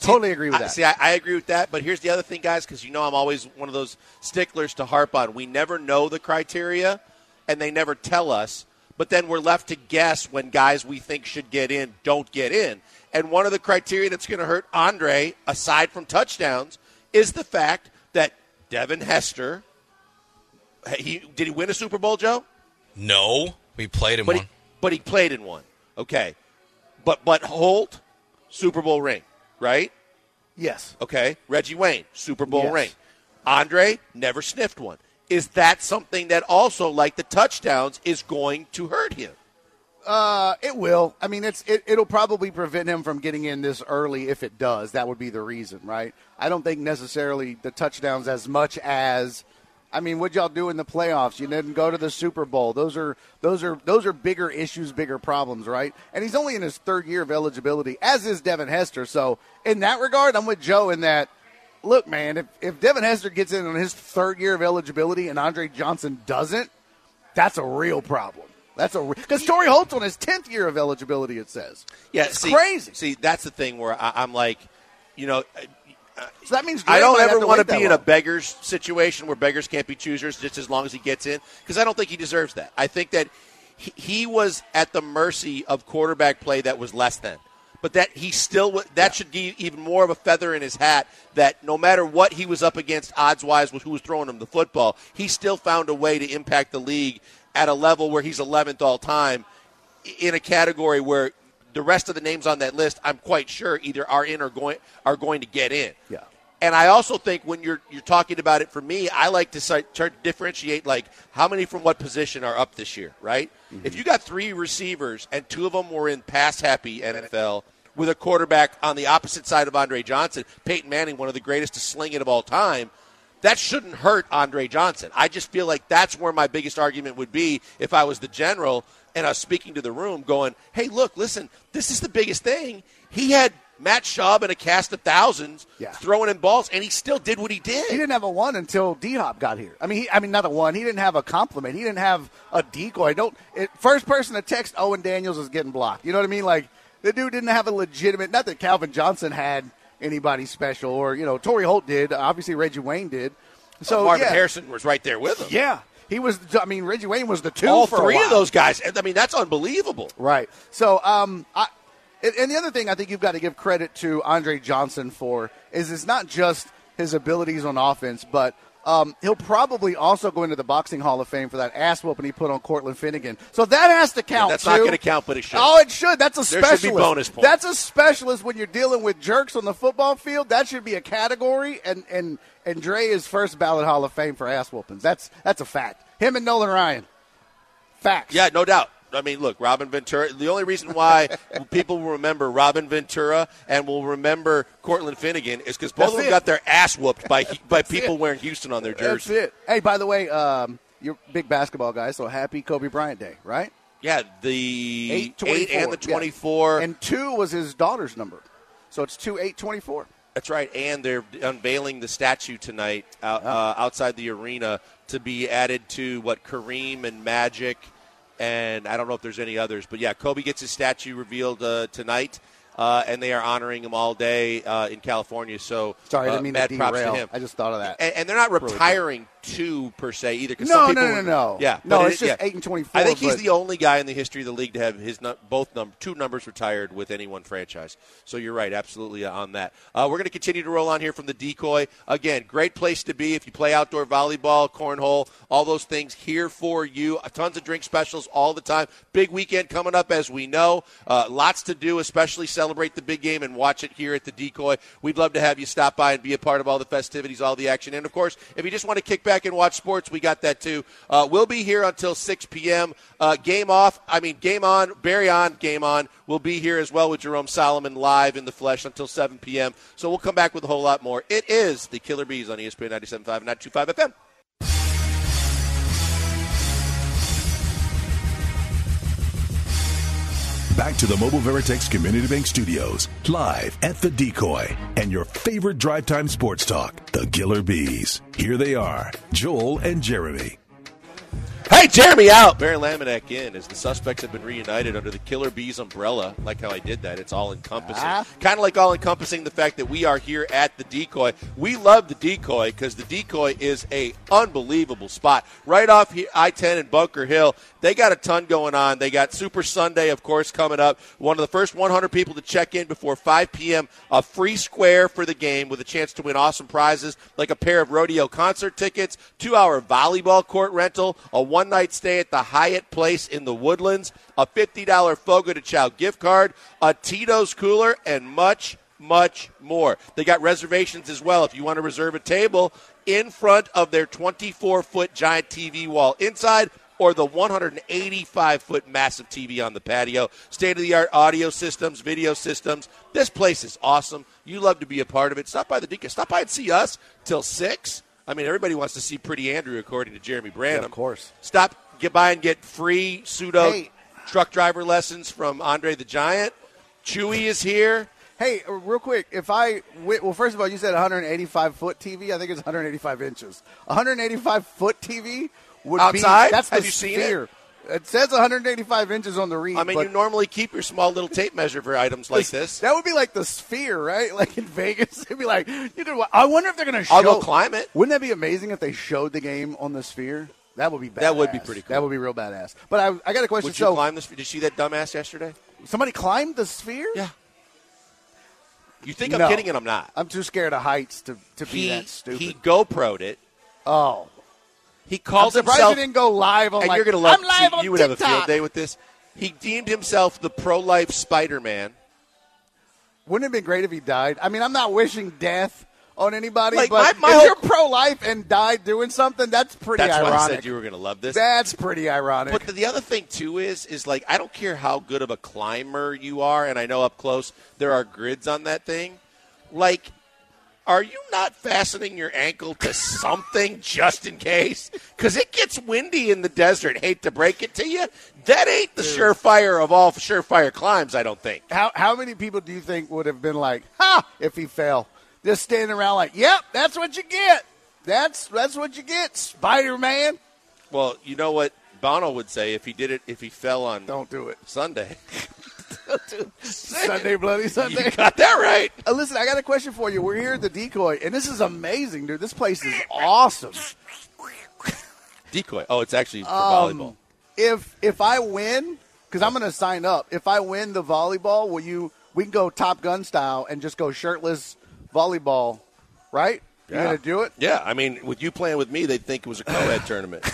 Totally agree with I, that. see, I, I agree with that. But here's the other thing, guys, because you know I'm always one of those sticklers to harp on. We never know the criteria, and they never tell us. But then we're left to guess when guys we think should get in don't get in. And one of the criteria that's going to hurt Andre, aside from touchdowns, is the fact that Devin Hester. He did he win a Super Bowl, Joe? No, we played in But one. he, but he played in one. Okay, but but Holt, Super Bowl ring, right? yes. Okay, Reggie Wayne, Super Bowl Yes. ring. Andre never sniffed one. Is that something that also, like the touchdowns, is going to hurt him? Uh, it will. I mean, it's it, it'll probably prevent him from getting in this early if it does. That would be the reason, right? I don't think necessarily the touchdowns as much as. I mean, what y'all do in the playoffs? You didn't go to the Super Bowl. Those are those are those are bigger issues, bigger problems, right? And he's only in his third year of eligibility, as is Devin Hester. So, in that regard, I'm with Joe in that. Look, man, if if Devin Hester gets in on his third year of eligibility and Andre Johnson doesn't, that's a real problem. That's a because Torry Holt's on his tenth year of eligibility. It says, Yeah, it's see, crazy. See, that's the thing where I, I'm like, you know, So that means I don't ever want to be in a beggars situation where beggars can't be choosers just as long as he gets in because I don't think he deserves that. I think that he, he was at the mercy of quarterback play that was less than. But that he still that should be even more of a feather in his hat that no matter what he was up against odds wise with who was throwing him the football, he still found a way to impact the league at a level where he's 11th all time in a category where the rest of the names on that list, I'm quite sure either are in or going are going to get in. Yeah. And I also think when you're you're talking about it for me, I like to start, to differentiate like how many from what position are up this year, right? Mm-hmm. If you got three receivers and two of them were in pass happy NFL with a quarterback on the opposite side of Andre Johnson, Peyton Manning, one of the greatest to sling it of all time, that shouldn't hurt Andre Johnson. I just feel like that's where my biggest argument would be if I was the general and I was speaking to the room going, hey, look, listen, this is the biggest thing. He had Matt Schaub and a cast of thousands Yeah. throwing in balls, and he still did what he did. He didn't have a one until D Hop got here. I mean, he, I mean, not a one. He didn't have a compliment. He didn't have a decoy. Don't it, first person to text Owen Daniels is getting blocked. You know what I mean? Like the dude didn't have a legitimate. Not that Calvin Johnson had anybody special, or you know, Torry Holt did. Obviously, Reggie Wayne did. So Marvin yeah, Harrison was right there with him. Yeah, he was. I mean, Reggie Wayne was the two. All three of those guys. I mean, that's unbelievable. Right. So, um, I, and the other thing I think you've got to give credit to Andre Johnson for is it's not just his abilities on offense, but um, he'll probably also go into the boxing Hall of Fame for that ass whooping he put on Cortland Finnegan. So that has to count. that's not gonna count, but it should. Oh, it should. That's a There should be bonus points. That's a specialist when you're dealing with jerks on the football field. That should be a category. And and and Dre is first ballot Hall of Fame for ass whoopings. That's that's a fact. Him and Nolan Ryan. Facts. Yeah, no doubt. I mean, look, Robin Ventura. The only reason why people will remember Robin Ventura and will remember Cortland Finnegan is because both That's of them it. got their ass whooped by by people it. wearing Houston on their jerseys. That's it. Hey, by the way, um, you're a big basketball guy, so happy Kobe Bryant Day, right? Yeah, the Eight eight and the Yeah. twenty-four. and two was his daughter's number, so it's two eight twenty four. That's right, and they're unveiling the statue tonight out, uh, outside the arena to be added to what Kareem and Magic, and I don't know if there's any others, but yeah, Kobe gets his statue revealed uh, tonight, uh, and they are honoring him all day uh, in California. So Sorry, I uh, didn't mean to props derail. to him. I just thought of that. and, and they're not retiring two per se either. 'cause No, some no, no, would- no. Yeah, No, it's just yeah. eight and 24, I think he's the only guy in the history of the league to have his both num- two numbers retired with any one franchise. So you're right, absolutely uh, on that. Uh, we're going to continue to roll on here from the decoy. Again, great place to be if you play outdoor volleyball, cornhole, all those things here for you. Uh, tons of drink specials all the time. Big weekend coming up, as we know. Uh, lots to do, especially celebrate the big game and watch it here at the decoy. We'd love to have you stop by and be a part of all the festivities, all the action. And of course, if you just want to kick back and watch sports, we got that too. Uh, we'll be here until 6 p.m. Uh, game off, I mean, game on, Barry on, game on. We'll be here as well with Jerome Solomon live in the flesh until 7 p.m. So we'll come back with a whole lot more. It is the Killer B's on ESPN 97.5 and 925 FM. Back to the Mobile Veritex Community Bank Studios, live at the Decoy, and your favorite drive time sports talk, the Killer B's. Here they are, Joel and Jeremy. Hey, Jeremy out. Barry Laminack in as the suspects have been reunited under the Killer B's umbrella. Like how I did that. It's all encompassing. Ah. Kind of like all encompassing the fact that we are here at the decoy. We love the decoy because the decoy is a unbelievable spot. Right off I 10 and Bunker Hill. They got a ton going on. They got Super Sunday, of course, coming up. One of the first 100 people to check in before 5 p.m. A free square for the game with a chance to win awesome prizes like a pair of rodeo concert tickets, two hour volleyball court rental, a one night stay at the Hyatt Place in the Woodlands, a $50 Fogo de Chao gift card, a Tito's cooler, and much, much more. They got reservations as well if you want to reserve a table in front of their 24 foot giant TV wall inside or the 185 foot massive TV on the patio. State of the art audio systems, video systems. This place is awesome. You love to be a part of it. Stop by the Deacon. Stop by and see us till 6. I mean, everybody wants to see Pretty Andrew, according to Jeremy Branham. of course. Stop, get by and get free pseudo Hey. truck driver lessons from Andre the Giant. Chewy is here. Hey, uh, real quick, if I well, first of all, you said 185 foot TV. I think it's 185 inches. 185 foot TV would Outside? be that's the Have you seen it? sphere. It says 185 inches on the read. I mean, you normally keep your small little tape measure for items like this. That would be like the sphere, right? Like in Vegas, it'd be like you know. what? I wonder if they're going to show. I'll go climb it. Wouldn't that be amazing if they showed the game on the sphere? That would be badass. That would be pretty cool. That would be real badass. But I, I got a question. Would you so climb this? Did you see that dumbass yesterday? somebody climbed the sphere? Yeah. You think I'm kidding and I'm not. I'm too scared of heights to, to be that stupid. he GoPro'd it. oh, He called I'm surprised himself. you didn't go live on. and like, you're going to love. I'm live see, on you would have a field day with this. He deemed himself the pro-life Spider-Man. Wouldn't it have been great if he died? I mean, I'm not wishing death on anybody, Like, but my- my if whole- you're pro-life and died doing something, that's pretty That's why I ironic. said you were going to love this. that's pretty ironic. But the, the other thing too is is like I don't care how good of a climber you are, and I know up close there are grids on that thing. Like are you not fastening your ankle to something just in case? Because it gets windy in the desert. Hate to break it to you. That ain't the surefire of all surefire climbs, I don't think. How how many people do you think would have been like, "Ha!" if he fell, just standing around like, "Yep, that's what you get. That's that's what you get, Spider Man." Well, you know what Bono would say if he did it, if he fell on Don't do it. Sunday. Sunday, bloody Sunday. You got that right. Uh, listen, I got a question for you. We're here at the decoy, and this is amazing, dude. This place is awesome. Decoy. Oh, it's actually for Um, volleyball. If if I win, because I'm going to sign up. If I win the volleyball, will you? We can go Top Gun style and just go shirtless volleyball, right? You Yeah. going to do it? Yeah, I mean, with you playing with me, they'd think it was a co-ed tournament.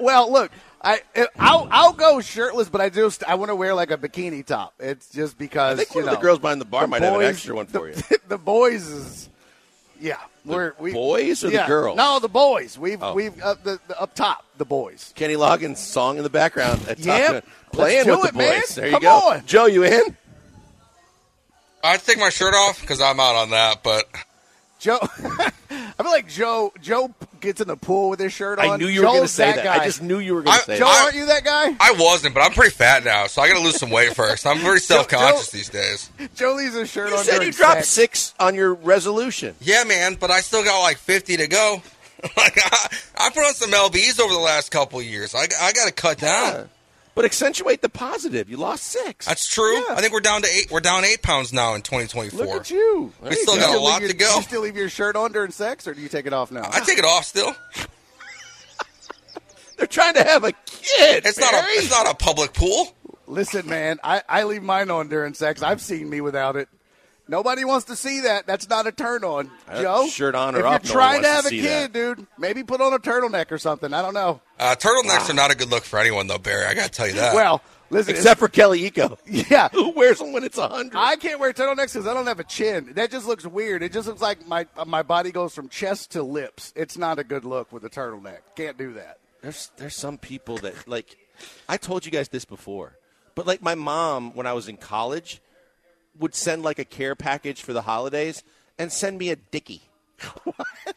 well, look, I I'll I'll go shirtless, but I just I want to wear like a bikini top. It's just I because think you one of know, the girls behind the bar the might have an extra one for you. the, The boys is yeah. we're we boys or the yeah. girls? No, the boys. We've Oh. we've up the, the up top the boys. Kenny Loggins' song in the background. At Yep. Gun. Playing Let's do with the it, man. boys. There you Come go. on. Joe, you in? I'd take my shirt off because I'm out on that. But Joe, I feel like Joe Joe gets in the pool with his shirt on. I knew you were going to Joe's say that. Guy. I just knew you were going I- to say Joe, that. aren't you that guy? I wasn't. But I'm pretty fat now, so I got to lose some weight first. I'm very self conscious Joe- these days. Joe leaves his shirt You on. said you dropped sex. six on your resolution. Yeah, man. But I still got like 50 to go. like I, I put on some lbs over the last couple of years. I, I got to cut down. Yeah. But accentuate the positive. You lost six. That's true. Yeah. I think we're down to eight. We're down eight pounds now in 2024. Look at you. We still You got a leave lot your- to go. You still leave your shirt on during sex, or do you take it off now? I take it off still. They're trying to have a kid. It's not a it's not a public pool. Listen, man, I, I leave mine on during sex. I've seen me without it. Nobody wants to see that. That's not a turn on. Joe, shirt on or if off, you're no one trying to have to a see kid, dude, maybe put on a turtleneck or something. I don't know. Uh, turtlenecks are not a good look for anyone though, Barry. I got to tell you that. Well, listen, Except for Kelly Eco. yeah, Who wears them when it's 100? I can't wear turtlenecks because I don't have a chin. That just looks weird. It just looks like my my body goes from chest to lips. It's not a good look with a turtleneck. Can't do that. there's there's some people that like I told you guys this before, but like my mom when I was in college would send like a care package for the holidays and send me a dickie. What?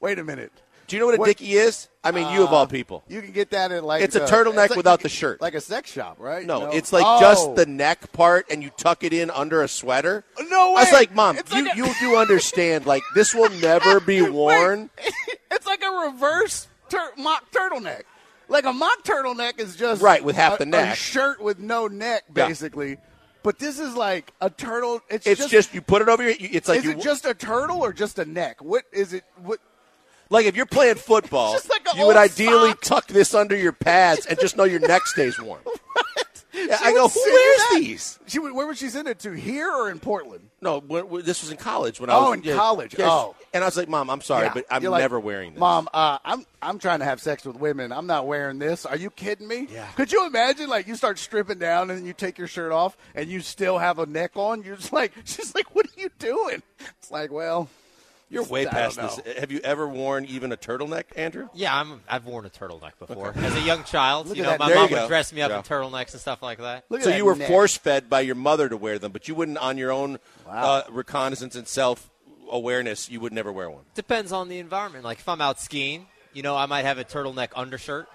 Wait a minute. Do you know what a What- dickie is? I mean, you of all people. You can get that in like It's a uh, turtleneck it's like- without the shirt. like a sex shop, right? No, it's like Oh. just the neck part, and you tuck it in under a sweater. No way! I was like, Mom, It's you like a- you do understand? Like this will never be worn. it's like a reverse tur- mock turtleneck. Like a mock turtleneck is just Right, with half a- the neck. a shirt with no neck, Yeah. basically. But this is like a turtle. It's, It's just, you put it over your. It's like is you it just a turtle or just a neck? What is it? What? Like if you're playing football, like you would ideally sock. tuck this under your pads and just know your neck stays warm. Yeah, I go, who wears that? these? She, where was she send it to? Here or in Portland? No, this was in college when I was. Oh, was in college. Oh. and I was like, Mom, I'm sorry, Yeah. but I'm You're like, never wearing this. Mom, uh, I'm I'm trying to have sex with women. I'm not wearing this. Are you kidding me? Yeah. Could you imagine like you start stripping down and then you take your shirt off and you still have a neck on? You're just like she's like, what are you doing? It's like, well, you're way I past this. Have you ever worn even a turtleneck, Andrew? Yeah, I'm, I've worn a turtleneck before. As a young child, Look you know, that my neck. mom would dress me up Yeah. in turtlenecks and stuff like that. look So that you were force fed by your mother to wear them, but you wouldn't, on your own uh, reconnaissance and self awareness, you would never wear one. Depends on the environment. Like if I'm out skiing, you know, I might have a turtleneck undershirt,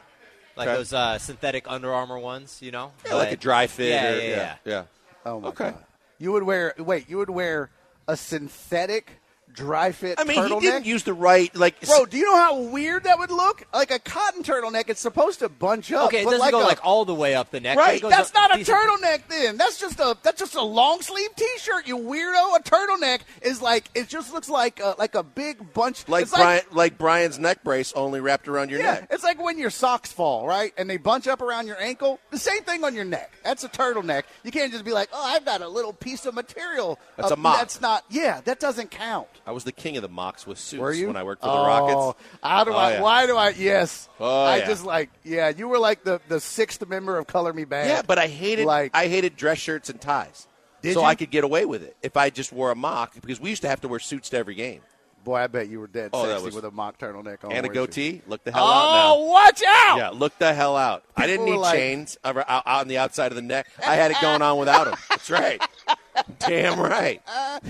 like Okay. those uh, synthetic Under Armour ones. You know, Yeah, like a dry fit. Yeah, or, yeah, yeah. yeah. Oh my Okay. god. You would wear wait, you would wear a synthetic dry fit I mean, turtleneck? he didn't use the right like. Bro, do you know how weird that would look? Like a cotton turtleneck, it's supposed to bunch up. Okay, it but doesn't like go a- like all the way up the neck. Right, goes That's up not a decent- turtleneck then. That's just a that's just a long sleeve T-shirt. You weirdo. A turtleneck is like it just looks like a, like a big bunch. like it's Brian, like Brian's neck brace, only wrapped around your yeah, neck. it's like when your socks fall, right? And they bunch up around your ankle. The same thing on your neck. That's a turtleneck. You can't just be like, oh, I've got a little piece of material. That's Uh, a mock. That's not. Yeah, that doesn't count. I was the king of the mocks with suits Were you when I worked for oh, the Rockets. How do Oh, I? yeah. Why do I? Yes. Oh, I yeah. just like. Yeah, you were like the the sixth member of Color Me Badd. Yeah, but I hated Like- I hated dress shirts and ties. Did so you? I could get away with it if I just wore a mock because we used to have to wear suits to every game boy, I bet you were dead Oh, sexy was- with a mock turtleneck on and a weren't you? goatee. Look the hell out now. Oh, watch out! Yeah, look the hell out. I didn't need like- chains over- out, out on the outside of the neck. I had it going on without them. That's right. Damn right.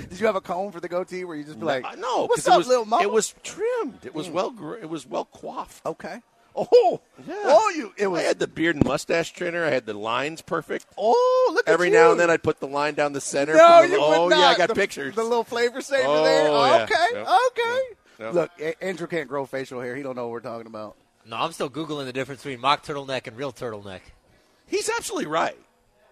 Did you have a comb for the goatee where you just be like, Uh, no, what's 'cause up, it was little mama? it was trimmed. It was well gr- it was well coiffed. okay. Oh, Yeah. oh, you. It was. I had the beard and mustache trimmer. I had the lines perfect. oh, look at Every you. now and then I'd put the line down the center. No, the- you oh would not. yeah, I got the, pictures. The little flavor saver Oh, there. yeah. Okay, Yep. okay. Yep. Look, A- Andrew can't grow facial hair. He don't know what we're talking about. No, I'm still googling the difference between mock turtleneck and real turtleneck. He's absolutely right.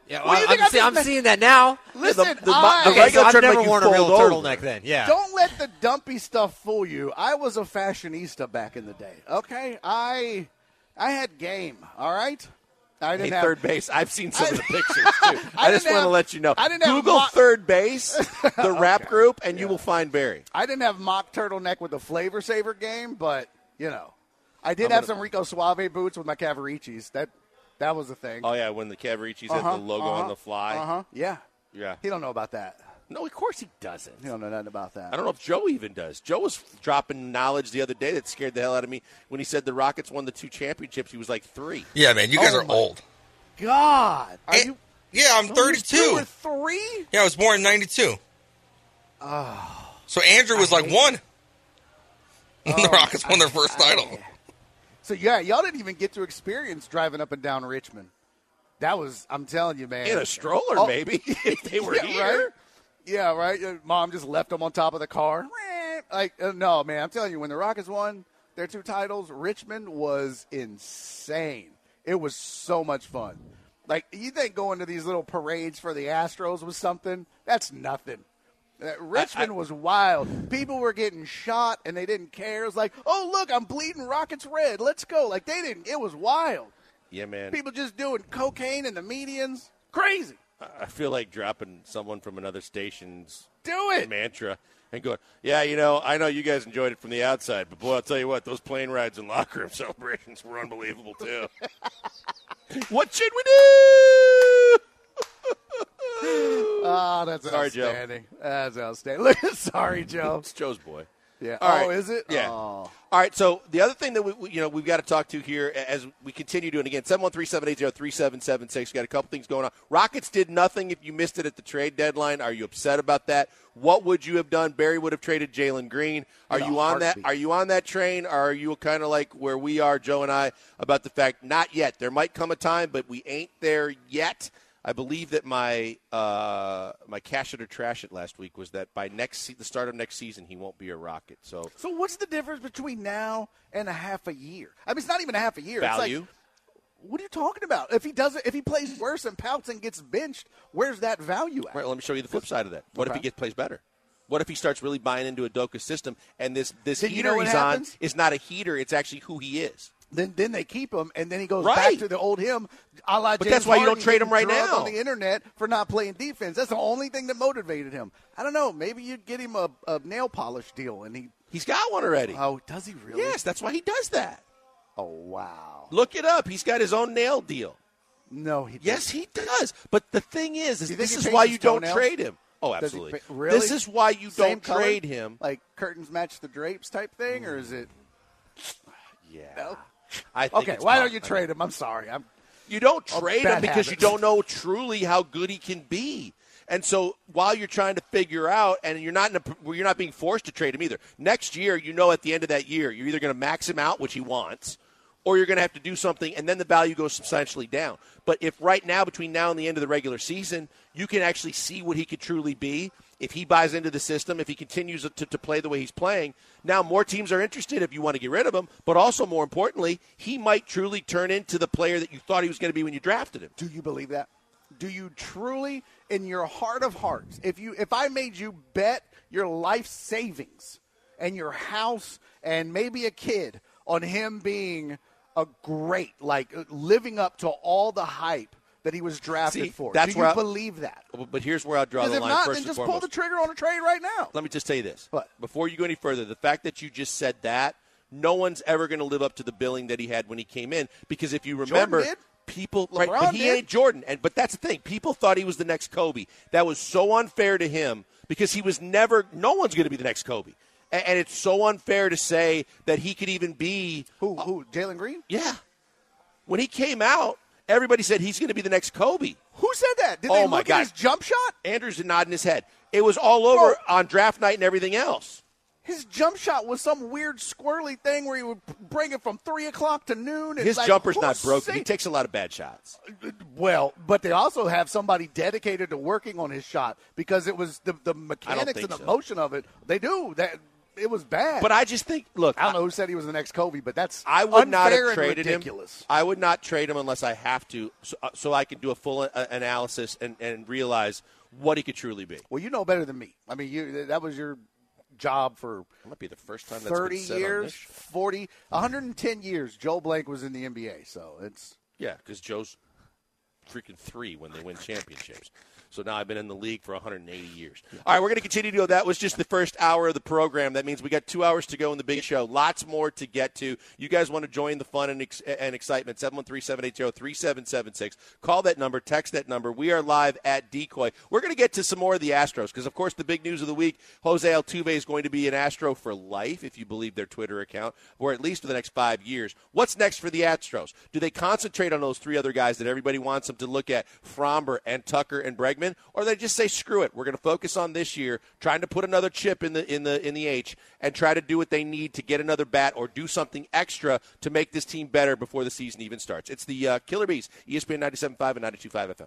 Yeah, What do you think I'm, I'm see- I'm just- seeing that now. Listen, the- I, the Okay, regular so I've never you worn a real over. turtleneck. Then, yeah. don't let the dumpy stuff fool you. I was a fashionista back in the day. Okay, I I had game. All right, I Hey, didn't have third base. I've seen some I- of the pictures too. I, I just want to let you know. I didn't have Google mo- 3rd Bass, the rap group, and you will find Barry. I didn't have mock turtleneck with the flavor saver game, but you know, I did have some Rico Suave boots with my Cavariccis. That that was a thing. Oh yeah, when the Cavariccis Uh-huh, had the logo uh-huh, on the fly. Uh huh. Yeah. Yeah. He don't know about that. No, of course he doesn't. He don't know nothing about that. I don't know if Joe even does. Joe was dropping knowledge the other day that scared the hell out of me when he said the Rockets won the two championships. He was like three. Yeah, man, you guys Oh are my- old. God, are Eh, you? yeah, I'm Two 32. or three? Yeah, I was born in '92. Oh. So Andrew was like one. when the Rockets won their first title. So yeah, y'all didn't even get to experience driving up and down Richmond. That was, I'm telling you, man. In a stroller, Oh. maybe if they were yeah, here. Right? Yeah, right. Uh, Mom just left them on top of the car. Like, uh, no, man. I'm telling you, when the Rockets won their two titles, Richmond was insane. It was so much fun. Like, you think going to these little parades for the Astros was something? That's nothing. Richmond was wild. People were getting shot and they didn't care. It was like, oh look, I'm bleeding Rockets red. Let's go. Like they didn't. It was wild. Yeah, man. People just doing cocaine in the medians. Crazy. I- I feel like dropping someone from another station's Do it. mantra and going, yeah, you know, I know you guys enjoyed it from the outside, but boy, I'll tell you what, those plane rides and locker room celebrations were unbelievable too. what should we do? Oh, that's Sorry, Joe. outstanding. That's outstanding. Look, sorry, Joe. It's Joe's boy. Yeah. All oh, right. is it? Yeah. Oh. All right. So the other thing that we, we- you know we've got to talk to here as we continue doing again seven one three seven eight zero three seven seven six. Got a couple things going on. Rockets did nothing. If you missed it at the trade deadline, are you upset about that? What would you have done? Barry would have traded Jalen Green. Are you on that? Are you on that train? Are you kind of like where we are, Joe and I, about the fact not yet? There might come a time, but we ain't there yet. I believe that my uh, my cash it or trash it last week was that by next the start of next season he won't be a Rocket. So So what's the difference between now and a half a year? I mean, it's not even a half a year. value. It's like, what are you talking about? If he doesn't, if he plays worse and pouts and gets benched, where's that value at? Right, let me show you the flip side of that. What if he gets plays better? What if he starts really buying into a Udoka system and this this Then you heater know what he's happens? on is not a heater, it's actually who he is. Then then they keep him, and then he goes Right. back to the old him. A la But James that's why you don't trade him right now. on the internet for not playing defense. That's the only thing that motivated him. I don't know. Maybe you'd get him a, a nail polish deal, and he. He's got one already. Oh, does he really? yes, that's why he does that. Oh wow. Look it up. He's got his own nail deal. No, he. does Yes, he does. But the thing is, is this is why you don't toenails? trade him. Oh, absolutely. pa- really? This is why you Same don't color? trade him. Like curtains match the drapes type thing, or is it? Mm. Yeah. No. I think Okay, why tough. don't you trade him? I'm sorry. I'm. You don't trade him because you don't know truly how good he can be. And so while you're trying to figure out, and you're not in a, you're not being forced to trade him either. Next year, you know, at the end of that year, you're either going to max him out, which he wants, or you're going to have to do something, and then the value goes substantially down. But if right now, between now and the end of the regular season, you can actually see what he could truly be, if he buys into the system, if he continues to, to play the way he's playing, now more teams are interested if you want to get rid of him. But also, more importantly, he might truly turn into the player that you thought he was going to be when you drafted him. Do you believe that? Do you truly, in your heart of hearts, if you if I made you bet your life savings and your house and maybe a kid on him being a great, like living up to all the hype that he was drafted See, for, that's do you I- believe that? But here's where I'll draw the if line not, first then and just pull the trigger on a trade right now. Let me just tell you this. What? Before you go any further, the fact that you just said that, no one's ever going to live up to the billing that he had when he came in. Because if you remember, people, right, but he did. ain't Jordan. And but that's the thing. People thought he was the next Kobe. That was so unfair to him because he was never. No one's going to be the next Kobe. And, and it's so unfair to say that he could even be Who? Who? Jalen Green? yeah. When he came out, Everybody said he's going to be the next Kobe. Who said that? Did Oh, they my look God. at his jump shot? Andrews is nodding his head. It was all over on draft night and everything else. His jump shot was some weird squirrely thing where he would bring it from three o'clock to noon. His like, jumper's not broken. He takes a lot of bad shots. well, but they also have somebody dedicated to working on his shot because it was the the mechanics and the so. motion of it. They do that. It was bad. But I just think, look, I don't know who said he was the next Kobe, but that's I would not have traded ridiculous. him. I would not trade him unless I have to, so, uh, so I can do a full uh, analysis and, and realize what he could truly be. Well, you know better than me. I mean, you that was your job for That might be the first time that's 30 been said on years, this. 40, 110 years. Joe Blake was in the NBA, so it's Yeah, because Joe's freaking three when they win championships. So now I've been in the league for 180 years. All right, we're going to continue to go. That was just the first hour of the program. That means we got two hours to go in the big show. Lots more to get to. You guys want to join the fun and, ex- and excitement? 713-780-3776. Call that number. Text that number. We are live at Decoy. We're going to get to some more of the Astros because, of course, the big news of the week, Jose Altuve is going to be an Astro for life, if you believe their Twitter account, or at least for the next five years. What's next for the Astros? Do they concentrate on those three other guys that everybody wants them to look at, Framber and Tucker and Bregman, or they just say, screw it, we're going to focus on this year, trying to put another chip in the in the in the H, and try to do what they need to get another bat or do something extra to make this team better before the season even starts. It's the uh, Killer B's, ESPN 97.5 and 92.5 FM.